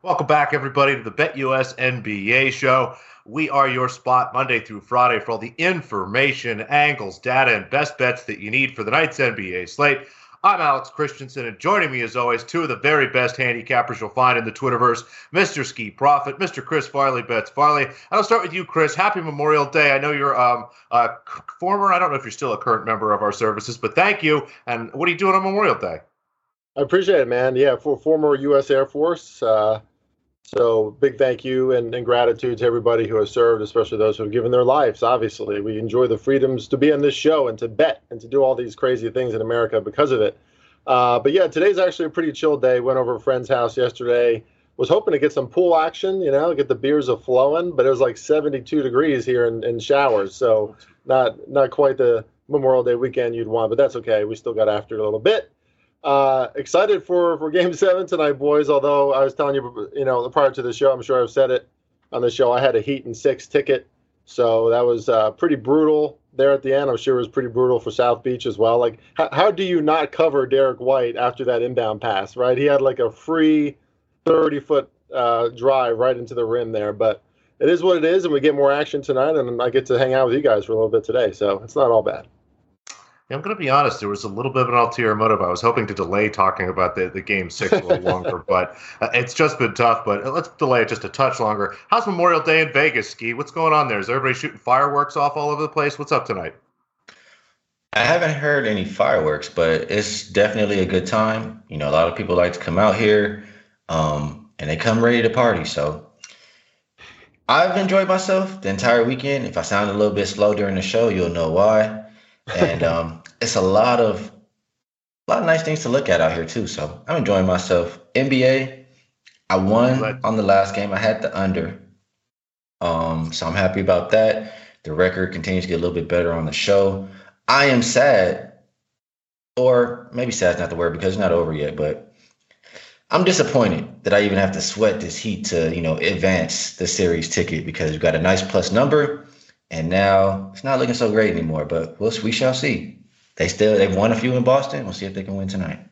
Welcome back, everybody, to the BetUS NBA show. We are your spot Monday through Friday for all the information, angles, data, and best bets that you need for the night's NBA slate. I'm Alex Christensen, and joining me, as always, two of the very best handicappers you'll find in the Twitterverse Mr. Ski Profit, Mr. Chris Farley Bets Farley. And I'll start with you, Chris. Happy Memorial Day. I know you're um, a former, I don't know if you're still a current member of our services, but thank you. And what are you doing on Memorial Day? I appreciate it, man. Yeah, for former U.S. Air Force. Uh, so big thank you and, and, gratitude to everybody who has served, especially those who have given their lives. Obviously, we enjoy the freedoms to be on this show and to bet and to do all these crazy things in America because of it. Uh, but yeah, today's actually a pretty chill day. Went over a friend's house yesterday. Was hoping to get some pool action, you know, get the beers a flowing, but it was like 72 degrees here in, in showers, so not not quite the Memorial Day weekend you'd want, but that's okay. We still got after it a little bit. Uh, excited for for Game Seven tonight, boys. Although I was telling you, you know, prior to the show, I'm sure I've said it on the show. I had a Heat and six ticket, so that was uh, pretty brutal there at the end. I'm sure it was pretty brutal for South Beach as well. Like, how, how do you not cover Derrick White after that inbound pass? Right, he had like a free 30 foot uh, drive right into the rim there, but. It is what it is, and we get more action tonight, and I get to hang out with you guys for a little bit today, so it's not all bad. I'm going to be honest. There was a little bit of an ulterior motive. I was hoping to delay talking about the, the game six a little longer, but uh, it's just been tough. But uh, let's delay it just a touch longer. How's Memorial Day in Vegas, Ski? What's going on there? Is everybody shooting fireworks off all over the place? What's up tonight? I haven't heard any fireworks, but it's definitely a good time. You know, a lot of people like to come out here, um, and they come ready to party. So I've enjoyed myself the entire weekend. If I sound a little bit slow during the show, you'll know why and um, it's a lot of a lot of nice things to look at out here too. So I'm enjoying myself. NBA, I won on the last game. I had the under, um, so I'm happy about that. The record continues to get a little bit better on the show. I am sad, or maybe sad's not the word because it's not over yet, but I'm disappointed that I even have to sweat this heat to, you know, advance the series ticket because we've got a nice plus number and now it's not looking so great anymore. But we'll, we shall see. They still they've won a few in Boston. We'll see if they can win tonight.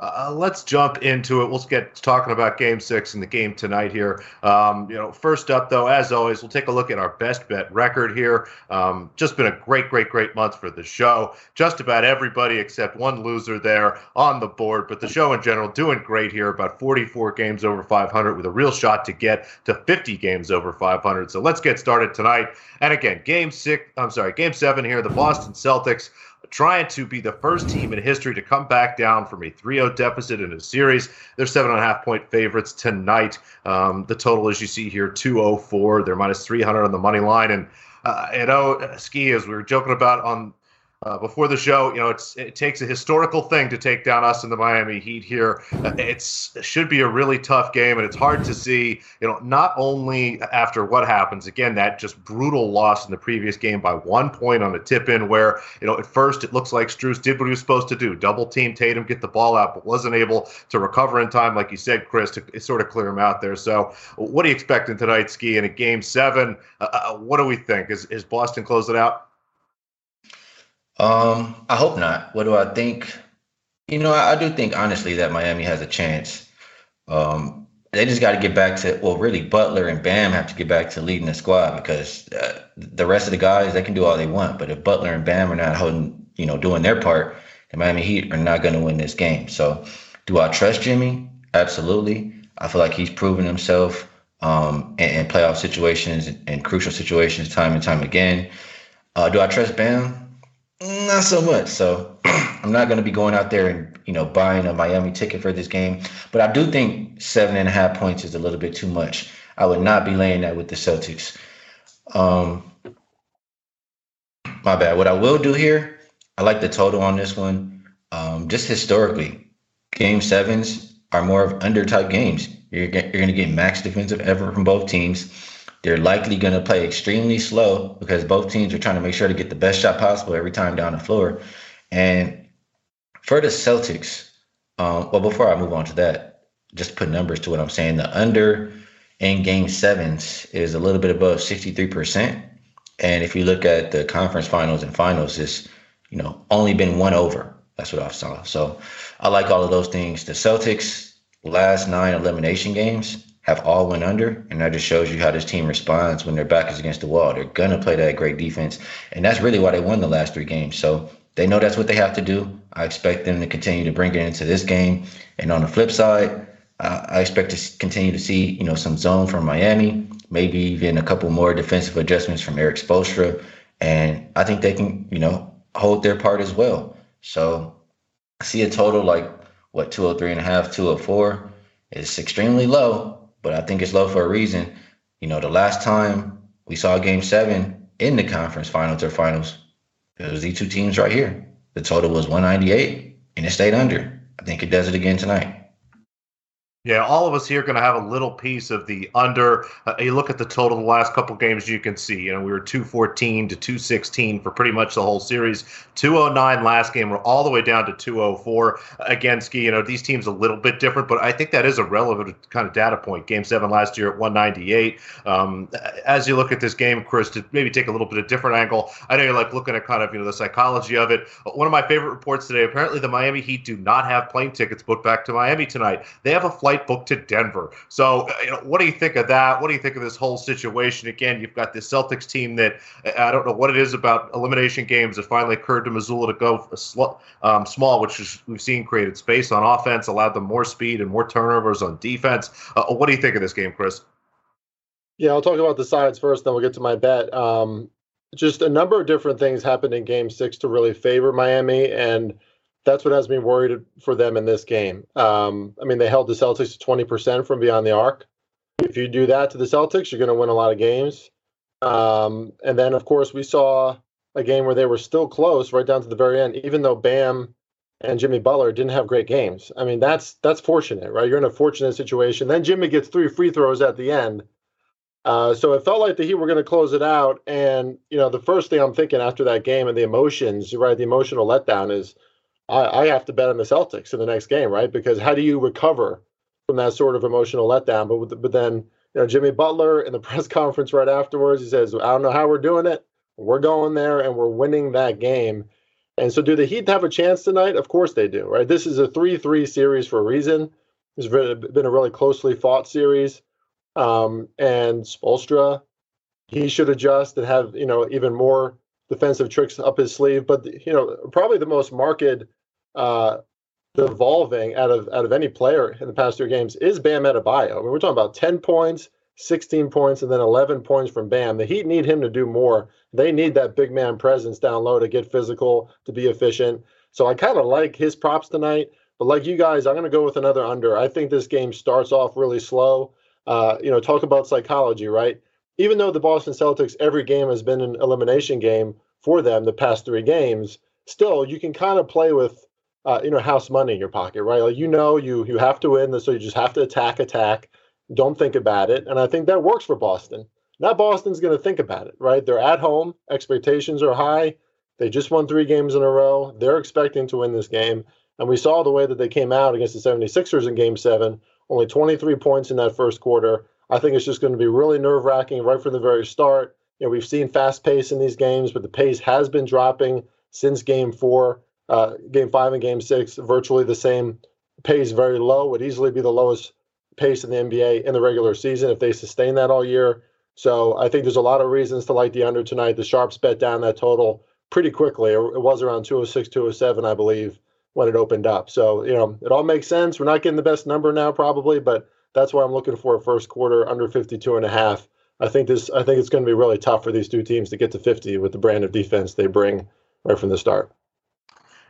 Uh, let's jump into it. We'll get talking about Game Six and the game tonight here. Um, you know, first up though, as always, we'll take a look at our best bet record here. Um, just been a great, great, great month for the show. Just about everybody except one loser there on the board, but the show in general doing great here. About 44 games over 500 with a real shot to get to 50 games over 500. So let's get started tonight. And again, Game Six. I'm sorry, Game Seven here. The Boston Celtics trying to be the first team in history to come back down from a 3-0 deficit in a series. They're seven and a half point favorites tonight. Um, the total, as you see here, 204. They're minus 300 on the money line. And uh, you know, ski as we were joking about on uh, before the show, you know, it's it takes a historical thing to take down us in the Miami Heat here. It's it should be a really tough game, and it's hard to see. You know, not only after what happens again, that just brutal loss in the previous game by one point on a tip in, where you know at first it looks like Strus did what he was supposed to do, double team Tatum, get the ball out, but wasn't able to recover in time, like you said, Chris, to sort of clear him out there. So, what are you expecting tonight, Ski? In a game seven, uh, uh what do we think? Is is Boston close it out? Um, I hope not. What do I think? You know, I, I do think honestly that Miami has a chance. Um, they just got to get back to well, really Butler and Bam have to get back to leading the squad because uh, the rest of the guys they can do all they want, but if Butler and Bam are not holding, you know, doing their part, the Miami Heat are not going to win this game. So, do I trust Jimmy? Absolutely. I feel like he's proven himself um, in, in playoff situations and crucial situations time and time again. Uh, do I trust Bam? Not so much. So I'm not going to be going out there and you know buying a Miami ticket for this game. But I do think seven and a half points is a little bit too much. I would not be laying that with the Celtics. Um, my bad. What I will do here, I like the total on this one. Um, just historically, game sevens are more of under type games. You're, you're going to get max defensive effort from both teams. They're likely going to play extremely slow because both teams are trying to make sure to get the best shot possible every time down the floor. And for the Celtics, um, well, before I move on to that, just put numbers to what I'm saying. The under in game sevens is a little bit above 63%. And if you look at the conference finals and finals, it's, you know, only been one over. That's what I saw. So I like all of those things. The Celtics, last nine elimination games have all went under, and that just shows you how this team responds when their back is against the wall. They're gonna play that great defense, and that's really why they won the last three games. So they know that's what they have to do. I expect them to continue to bring it into this game. And on the flip side, uh, I expect to continue to see you know some zone from Miami, maybe even a couple more defensive adjustments from Erik Spoelstra, and I think they can you know hold their part as well. So I see a total like what 203 and a half, 204. is extremely low, but I think it's low for a reason. You know, the last time we saw game seven in the conference finals or finals, it was these two teams right here. The total was 198 and it stayed under. I think it does it again tonight. Yeah, all of us here are going to have a little piece of the under. Uh, you look at the total the last couple games, you can see, you know, we were 214 to 216 for pretty much the whole series. 209 last game, we're all the way down to 204 against, you know, these teams a little bit different, but I think that is a relevant kind of data point. Game seven last year at 198. Um, as you look at this game, Chris, to maybe take a little bit of a different angle, I know you're like looking at kind of, you know, the psychology of it. One of my favorite reports today, apparently the Miami Heat do not have plane tickets booked back to Miami tonight. They have a flight flight booked to Denver. So, uh, you know, what do you think of that? What do you think of this whole situation? Again, you've got this Celtics team that uh, I don't know what it is about elimination games that finally occurred to Mazzulla to go sl- um, small, which is, we've seen created space on offense, allowed them more speed and more turnovers on defense. Uh, what do you think of this game, Chris? Yeah, I'll talk about the sides first, then we'll get to my bet. Um, just a number of different things happened in game six to really favor Miami. And that's what has me worried for them in this game. Um, I mean, they held the Celtics to 20% from beyond the arc. If you do that to the Celtics, you're going to win a lot of games. Um, and then, of course, we saw a game where they were still close right down to the very end, even though Bam and Jimmy Butler didn't have great games. I mean, that's that's fortunate, right? You're in a fortunate situation. Then Jimmy gets three free throws at the end. Uh, so it felt like the Heat were going to close it out. And, you know, the first thing I'm thinking after that game and the emotions, right, the emotional letdown is – I, I have to bet on the Celtics in the next game, right? Because how do you recover from that sort of emotional letdown? But but then you know Jimmy Butler in the press conference right afterwards, he says, "I don't know how we're doing it. We're going there and we're winning that game." And so, do the Heat have a chance tonight? Of course they do, right? This is a three-three series for a reason. It's been a really closely fought series, um, and Spoelstra, he should adjust and have you know even more defensive tricks up his sleeve. But you know, probably the most marked uh, devolving out of out of any player in the past three games is Bam Adebayo. I mean, we're talking about 10 points, 16 points, and then 11 points from Bam. The Heat need him to do more. They need that big man presence down low to get physical, to be efficient. So I kind of like his props tonight. But like you guys, I'm going to go with another under. I think this game starts off really slow. Uh, you know, talk about psychology, right? Even though the Boston Celtics, every game has been an elimination game for them the past three games, still you can kind of play with uh, you know, house money in your pocket, right? Like you know, you you have to win, so you just have to attack, attack. Don't think about it, and I think that works for Boston. Now Boston's going to think about it, right? They're at home, expectations are high. They just won three games in a row. They're expecting to win this game, and we saw the way that they came out against the 76ers in Game Seven. Only 23 points in that first quarter. I think it's just going to be really nerve wracking right from the very start. You know, we've seen fast pace in these games, but the pace has been dropping since Game Four uh, game five and game six, virtually the same pace, very low, would easily be the lowest pace in the NBA in the regular season if they sustain that all year. So I think there's a lot of reasons to like the under tonight. The Sharps bet down that total pretty quickly. It was around 206, 207, I believe, when it opened up. So, you know, it all makes sense. We're not getting the best number now, probably, but that's why I'm looking for a first quarter under 52 and a half. I think this I think it's going to be really tough for these two teams to get to 50 with the brand of defense they bring right from the start.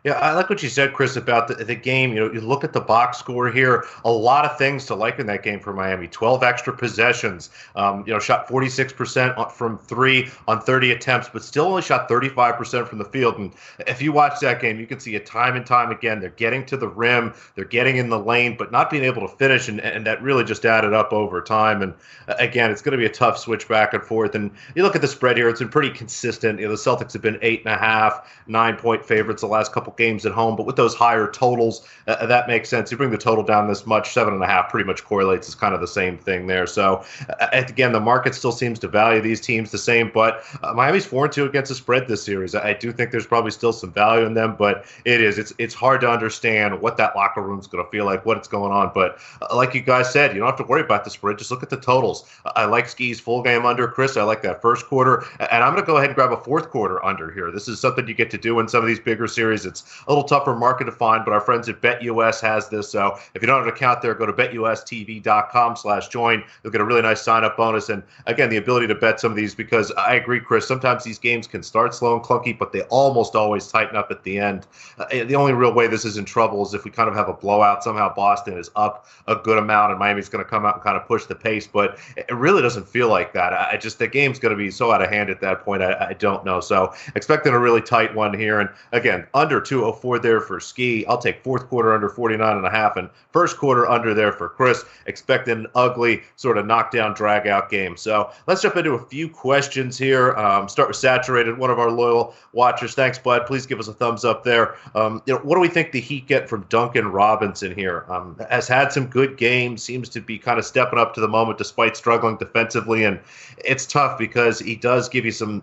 Yeah, I like what you said, Chris, about the, the game. You know, you look at the box score here, a lot of things to like in that game for Miami. 12 extra possessions, um, you know, shot 46% from three on 30 attempts, but still only shot 35% from the field. And if you watch that game, you can see it time and time again. They're getting to the rim, they're getting in the lane, but not being able to finish. And, and that really just added up over time. And uh, again, it's going to be a tough switch back and forth. And you look at the spread here, it's been pretty consistent. You know, the Celtics have been eight and a half, nine point favorites the last couple games at home, but with those higher totals, uh, that makes sense. You bring the total down this much, seven and a half pretty much correlates is kind of the same thing there. So uh, again, the market still seems to value these teams the same, but uh, Miami's four and two against the spread this series. I do think there's probably still some value in them, but it is it's it's hard to understand what that locker room's going to feel like, what it's going on. But uh, like you guys said, you don't have to worry about the spread. Just look at the totals. I like Ski's full game under, Chris. I like that first quarter, and I'm going to go ahead and grab a fourth quarter under here. This is something you get to do in some of these bigger series. It's a little tougher market to find, but our friends at BetUS has this. So if you don't have an account there, go to betustv.com slash join. You'll get a really nice sign up bonus. And again, the ability to bet some of these because I agree, Chris, sometimes these games can start slow and clunky, but they almost always tighten up at the end. Uh, the only real way this is in trouble is if we kind of have a blowout. Somehow Boston is up a good amount and Miami's going to come out and kind of push the pace, but it really doesn't feel like that. I just, the game's going to be so out of hand at that point. I, I don't know. So expecting a really tight one here. And again, under 204 there for Ski. I'll take fourth quarter under 49 and a half and first quarter under there for Chris. Expect an ugly sort of knockdown drag out game. So let's jump into a few questions here. Um, start with Saturated, one of our loyal watchers. Thanks, bud. Please give us a thumbs up there. Um, you know, what do we think the Heat get from Duncan Robinson here? Um, has had some good games, seems to be kind of stepping up to the moment despite struggling defensively. And it's tough because he does give you some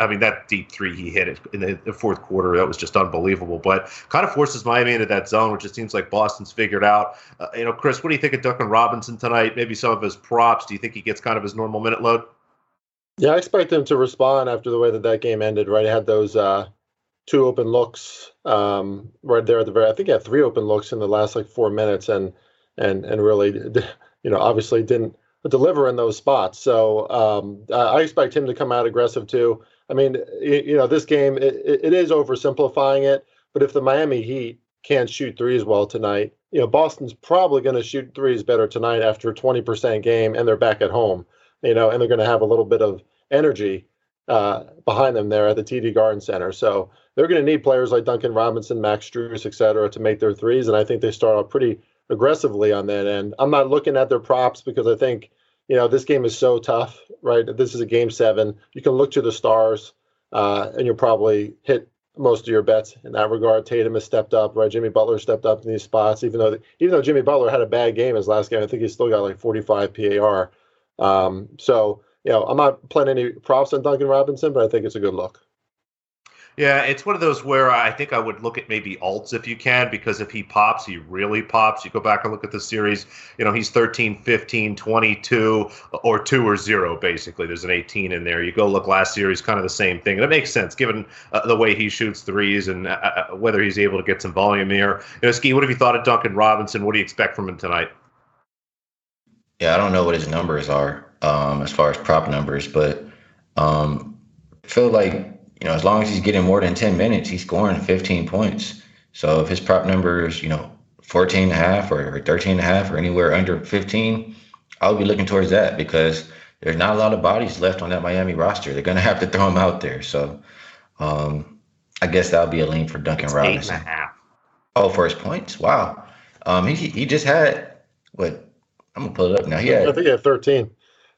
I mean, that deep three he hit in the fourth quarter, that was just unbelievable. But kind of forces Miami into that zone, which it seems like Boston's figured out. Uh, you know, Chris, what do you think of Duncan Robinson tonight? Maybe some of his props. Do you think he gets kind of his normal minute load? Yeah, I expect him to respond after the way that that game ended. Right, he had those uh, two open looks um, right there at the very. I think he had three open looks in the last like four minutes, and and and really, you know, obviously didn't deliver in those spots. So um, I expect him to come out aggressive too. I mean, you, know, this game it, it is oversimplifying it, but if the Miami Heat can't shoot threes well tonight, you know, Boston's probably going to shoot threes better tonight after a 20% game and they're back at home, you know, and they're going to have a little bit of energy uh, behind them there at the TD Garden Center. So they're going to need players like Duncan Robinson, Max Strus, et cetera, to make their threes. And I think they start off pretty aggressively on that end. I'm not looking at their props because I think you know this game is so tough, right? This is a game seven. You can look to the stars, uh, and you'll probably hit most of your bets in that regard. Tatum has stepped up, right? Jimmy Butler stepped up in these spots, even though even though Jimmy Butler had a bad game his last game, I think he still got like 45 PAR. Um, so you know, I'm not playing any props on Duncan Robinson, but I think it's a good look. Yeah, it's one of those where I think I would look at maybe alts if you can, because if he pops, he really pops. You go back and look at the series, you know, he's 13, 15, 22, or 2 or 0, basically. There's an 18 in there. You go look last series, kind of the same thing. And it makes sense given uh, the way he shoots threes and uh, uh, whether he's able to get some volume here. You know, Ski, what have you thought of Duncan Robinson? What do you expect from him tonight? Yeah, I don't know what his numbers are um, as far as prop numbers, but um, I feel like you know, as long as he's getting more than 10 minutes, he's scoring 15 points. So if his prop number is, you know, 14 and a half or, or 13 and a half or anywhere under 15, I'll be looking towards that because there's not a lot of bodies left on that Miami roster. They're going to have to throw him out there. So um, I guess that'll be a lean for Duncan it's Robinson. Eight and a half. Oh, for his points? Wow. Um, he, he just had, what? I'm going to pull it up now. He had, I think he had 13.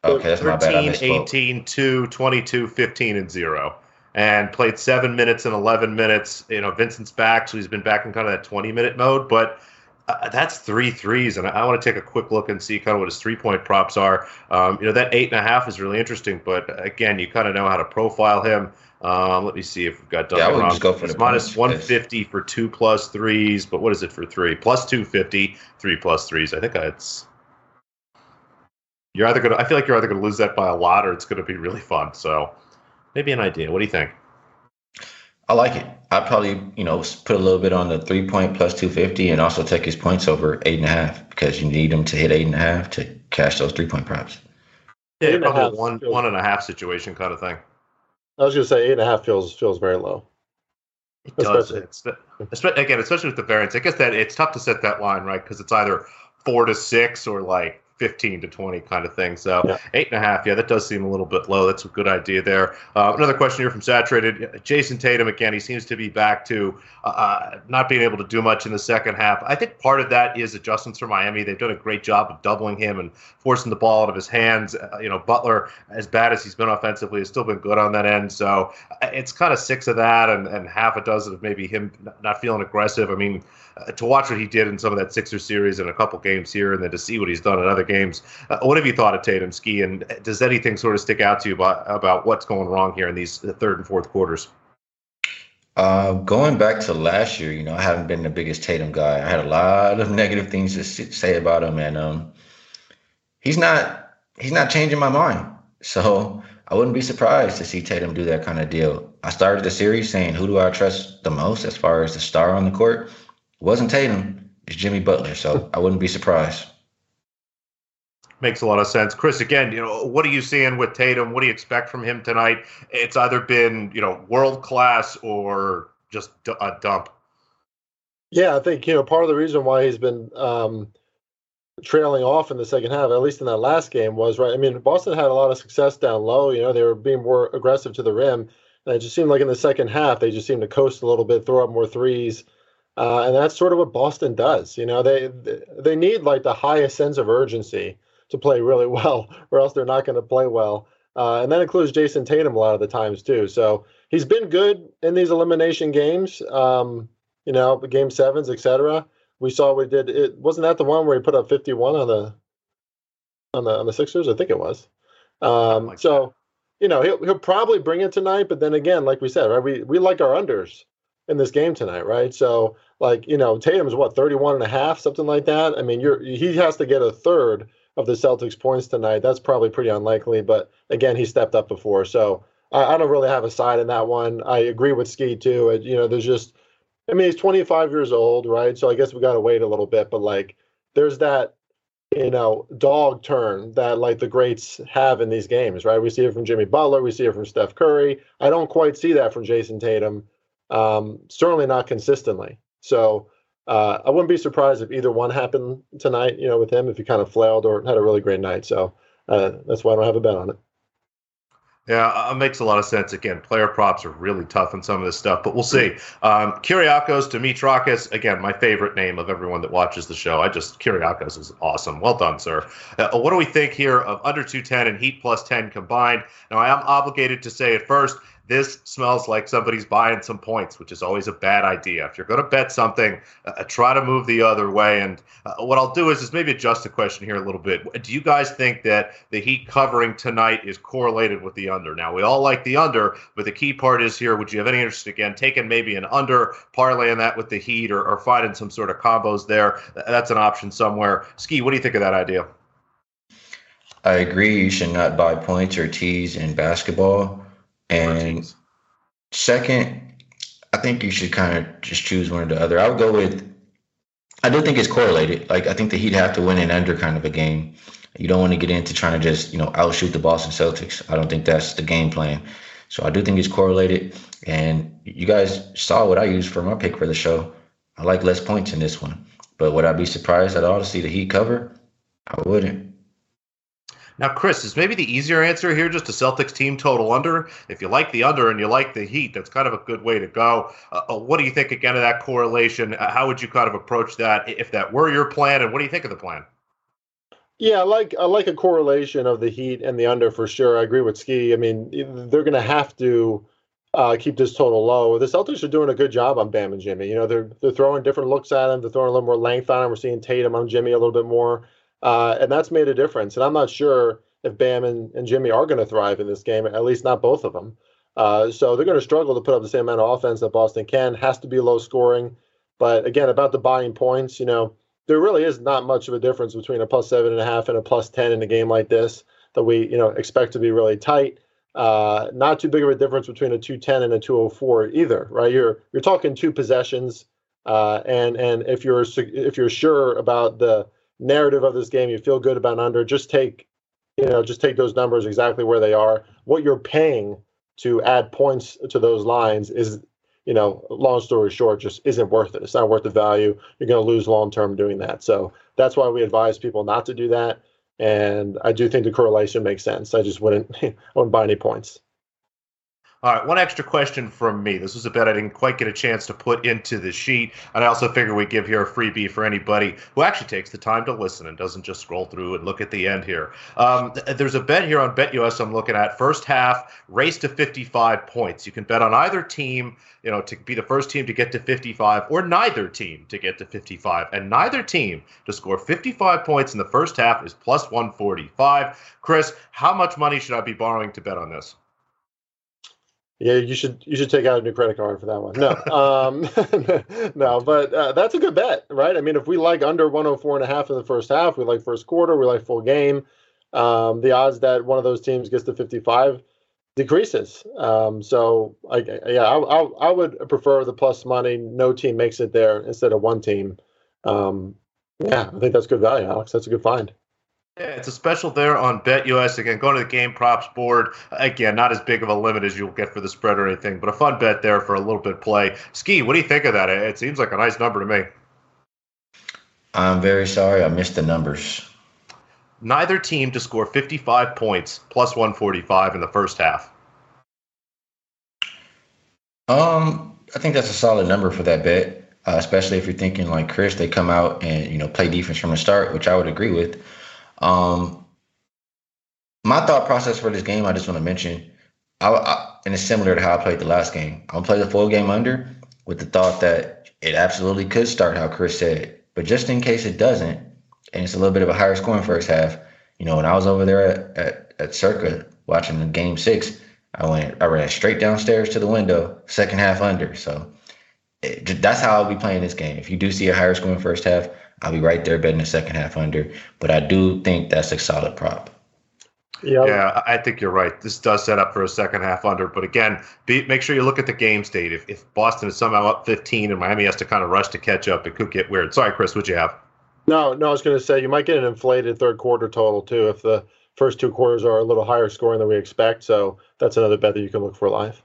Okay, that's 13, my bad. I 18, 2, 22, 15, and 0 and played seven minutes and 11 minutes. You know, Vincent's back, so he's been back in kind of that 20 minute mode, but uh, that's three threes. And I, I want to take a quick look and see kind of what his three point props are. Um, you know, that eight and a half is really interesting, but again, you kind of know how to profile him. Um, let me see if we've got Duncan yeah, just go for it's minus 150 for two plus threes, but what is it for three? Plus 250, three plus threes. I think it's you're either gonna. I feel like you're either gonna lose that by a lot, or it's gonna be really fun. So maybe an idea. What do you think? I like it. I'd probably, you know, put a little bit on the three point plus 250 and also take his points over eight and a half because you need him to hit eight and a half to cash those three point props. Yeah, probably a one, feels, one and a half situation kind of thing. I was going to say eight and a half feels feels very low. It does. It's, again, especially with the variance. I guess that it's tough to set that line, right? Because it's either four to six or like 15 to 20 kind of thing. So Yeah. eight and a half, yeah, that does seem a little bit low. That's a good idea there. Uh, another question here from Saturated. Jayson Tatum, again, he seems to be back to uh, not being able to do much in the second half. I think part of that is adjustments for Miami. They've done a great job of doubling him and forcing the ball out of his hands. Uh, you know, Butler, as bad as he's been offensively, has still been good on that end. So uh, it's kind of six of that and, and half a dozen of maybe him not feeling aggressive. I mean, uh, to watch what he did in some of that Sixer series and a couple games here, and then to see what he's done in other games. Uh, what have you thought of Tatum Ski? And does anything sort of stick out to you about, about what's going wrong here in these third and fourth quarters? Uh, going back to last year, you know, I haven't been the biggest Tatum guy. I had a lot of negative things to say about him, and um, he's not he's not changing my mind. So I wouldn't be surprised to see Tatum do that kind of deal. I started the series saying, "Who do I trust the most as far as the star on the court?" It wasn't Tatum, it's Jimmy Butler. So I wouldn't be surprised. Makes a lot of sense, Chris. Again, you know, what are you seeing with Tatum? What do you expect from him tonight? It's either been you know world class or just a dump. Yeah, I think you know part of the reason why he's been um, trailing off in the second half, at least in that last game, was right. I mean, Boston had a lot of success down low. You know, they were being more aggressive to the rim, and it just seemed like in the second half they just seemed to coast a little bit, throw up more threes, uh, and that's sort of what Boston does. You know, they they need like the highest sense of urgency to play really well, or else they're not going to play well. Uh, and that includes Jayson Tatum a lot of the times too. So he's been good in these elimination games. Um, you know, game sevens, etc. We saw we did. It wasn't that the one where he put up 51 on the on the on the Sixers. I think it was. Um, like so that. you know he'll he'll probably bring it tonight. But then again, like we said, right? We we like our unders in this game tonight, right? So like you know Tatum's what 31 and a half, something like that. I mean, you're he has to get a third of the Celtics points tonight. That's probably pretty unlikely, but again, he stepped up before, so I, I don't really have a side in that one. I agree with Ski too. It, you know, there's just, I mean, he's 25 years old, right? So I guess we got to wait a little bit, but like, there's that, you know, dog turn that like the greats have in these games, right? We see it from Jimmy Butler, we see it from Steph Curry. I don't quite see that from Jayson Tatum. Um, certainly not consistently. So uh, I wouldn't be surprised if either one happened tonight, you know, with him if he kind of flailed or had a really great night. So uh, that's why I don't have a bet on it. Yeah, it makes a lot of sense. Again, player props are really tough in some of this stuff, but we'll see. Um, Kyriakos Dimitrakis, again, my favorite name of everyone that watches the show. I just, Kyriakos is awesome. Well done, sir. Uh, what do we think here of under 210 and Heat plus 10 combined? Now, I am obligated to say at first this smells like somebody's buying some points, which is always a bad idea. If you're going to bet something, uh, try to move the other way. And uh, what I'll do is, is maybe adjust the question here a little bit. Do you guys think that the Heat covering tonight is correlated with the under? Now, we all like the under, but the key part is here, would you have any interest, again, taking maybe an under, parlaying that with the Heat, or, or finding some sort of combos there? That's an option somewhere. Ski, what do you think of that idea? I agree. You should not buy points or tees in basketball. And second, I think you should kind of just choose one or the other. I would go with. I do think it's correlated. Like I think the Heat have to win an under kind of a game. You don't want to get into trying to just you know outshoot the Boston Celtics. I don't think that's the game plan. So I do think it's correlated. And you guys saw what I used for my pick for the show. I like less points in this one. But would I be surprised at all to see the Heat cover? I wouldn't. Now, Chris, is maybe the easier answer here just a Celtics team total under? If you like the under and you like the Heat, that's kind of a good way to go. Uh, what do you think again of that correlation? Uh, how would you kind of approach that if that were your plan? And what do you think of the plan? Yeah, I like I like a correlation of the Heat and the under for sure. I agree with Ski. I mean, they're going to have to uh, keep this total low. The Celtics are doing a good job on Bam and Jimmy. You know, they're they're throwing different looks at him. They're throwing a little more length on him. We're seeing Tatum on Jimmy a little bit more. Uh, and that's made a difference. And I'm not sure if Bam and, and Jimmy are going to thrive in this game, at least not both of them. Uh, so they're going to struggle to put up the same amount of offense that Boston can. Has to be low scoring. But again, about the buying points, you know, there really is not much of a difference between a plus seven and a half and a plus 10 in a game like this that we, you know, expect to be really tight. Uh, not too big of a difference between a 210 and a 204 either, right? You're you're talking two possessions, uh, and and if you're if you're sure about the narrative of this game, you feel good about under, just take, you know, just take those numbers exactly where they are. What you're paying to add points to those lines is, you know, long story short, just isn't worth it. It's not worth the value. You're going to lose long term doing that. So that's why we advise people not to do that. and I do think the correlation makes sense. I just wouldn't I wouldn't buy any points. All right, one extra question from me. This was a bet I didn't quite get a chance to put into the sheet, and I also figure we'd give here a freebie for anybody who actually takes the time to listen and doesn't just scroll through and look at the end here. Um, th- there's a bet here on BetUS I'm looking at. First half, race to 55 points. You can bet on either team, you know, to be the first team to get to 55, or neither team to get to 55, and neither team to score 55 points in the first half is plus 145. Chris, how much money should I be borrowing to bet on this? Yeah, you should you should take out a new credit card for that one. No, um, no, but uh, that's a good bet, right? I mean, if we like under 104 and a half in the first half, we like first quarter, we like full game. Um, the odds that one of those teams gets to 55 decreases. Um, so, I, yeah, I, I, I, would prefer the plus money. No team makes it there instead of one team. Um, yeah, I think that's good value, Alex. That's a good find. Yeah, it's a special there on BetUS. Again, going to the game props board. Again, not as big of a limit as you'll get for the spread or anything, but a fun bet there for a little bit play. Ski, what do you think of that? It seems like a nice number to me. I'm very sorry. I missed the numbers. Neither team to score 55 points plus 145 in the first half. Um, I think that's a solid number for that bet, uh, especially if you're thinking like Chris, they come out and you know play defense from the start, which I would agree with. Um, my thought process for this game, I just want to mention, I, I, and it's similar to how I played the last game. I'm gonna play the full game under with the thought that it absolutely could start how Chris said, but just in case it doesn't, and it's a little bit of a higher scoring first half. You know, when I was over there at, at, at Circa watching the game six, I went, I ran straight downstairs to the window, second half under. So it, that's how I'll be playing this game. If you do see a higher scoring first half, I'll be right there betting the second half under. But I do think that's a solid prop. Yeah. yeah, I think you're right. This does set up for a second half under, but again, be, make sure you look at the game state. If, if Boston is somehow up 15 and Miami has to kind of rush to catch up, it could get weird. Sorry, Chris, what'd you have? No, no, I was going to say you might get an inflated third quarter total too if the first two quarters are a little higher scoring than we expect. So that's another bet that you can look for live.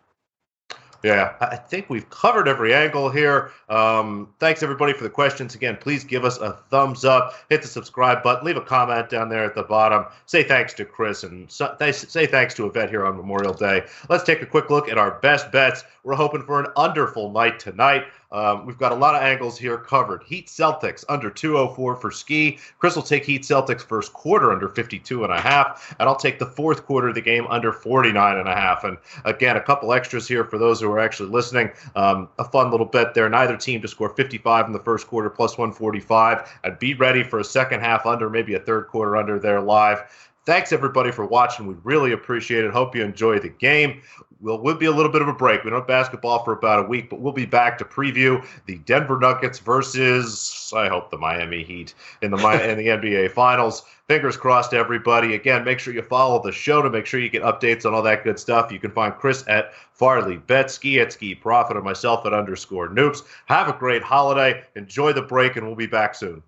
Yeah, I think we've covered every angle here. Um, thanks everybody for the questions. Again, please give us a thumbs up, hit the subscribe button, leave a comment down there at the bottom. Say thanks to Chris and so, say thanks to Yvette here on Memorial Day. Let's take a quick look at our best bets. We're hoping for an underful night tonight. Um, we've got a lot of angles here covered. Heat Celtics under 204 for ski. Chris will take Heat Celtics first quarter under 52 and a half, and I'll take the fourth quarter of the game under 49 and a half. And again, a couple extras here for those who are actually listening. Um, a fun little bet there. Neither team to score 55 in the first quarter plus 145. And be ready for a second half under, maybe a third quarter under there live. Thanks everybody for watching. We really appreciate it. Hope you enjoy the game. We'll, we'll be a little bit of a break. We don't have basketball for about a week, but we'll be back to preview the Denver Nuggets versus I hope the Miami Heat in the in the NBA Finals. Fingers crossed, everybody. Again, make sure you follow the show to make sure you get updates on all that good stuff. You can find Chris at Farley Betsky at Ski Profit and myself at underscore Noops. Have a great holiday. Enjoy the break, and we'll be back soon.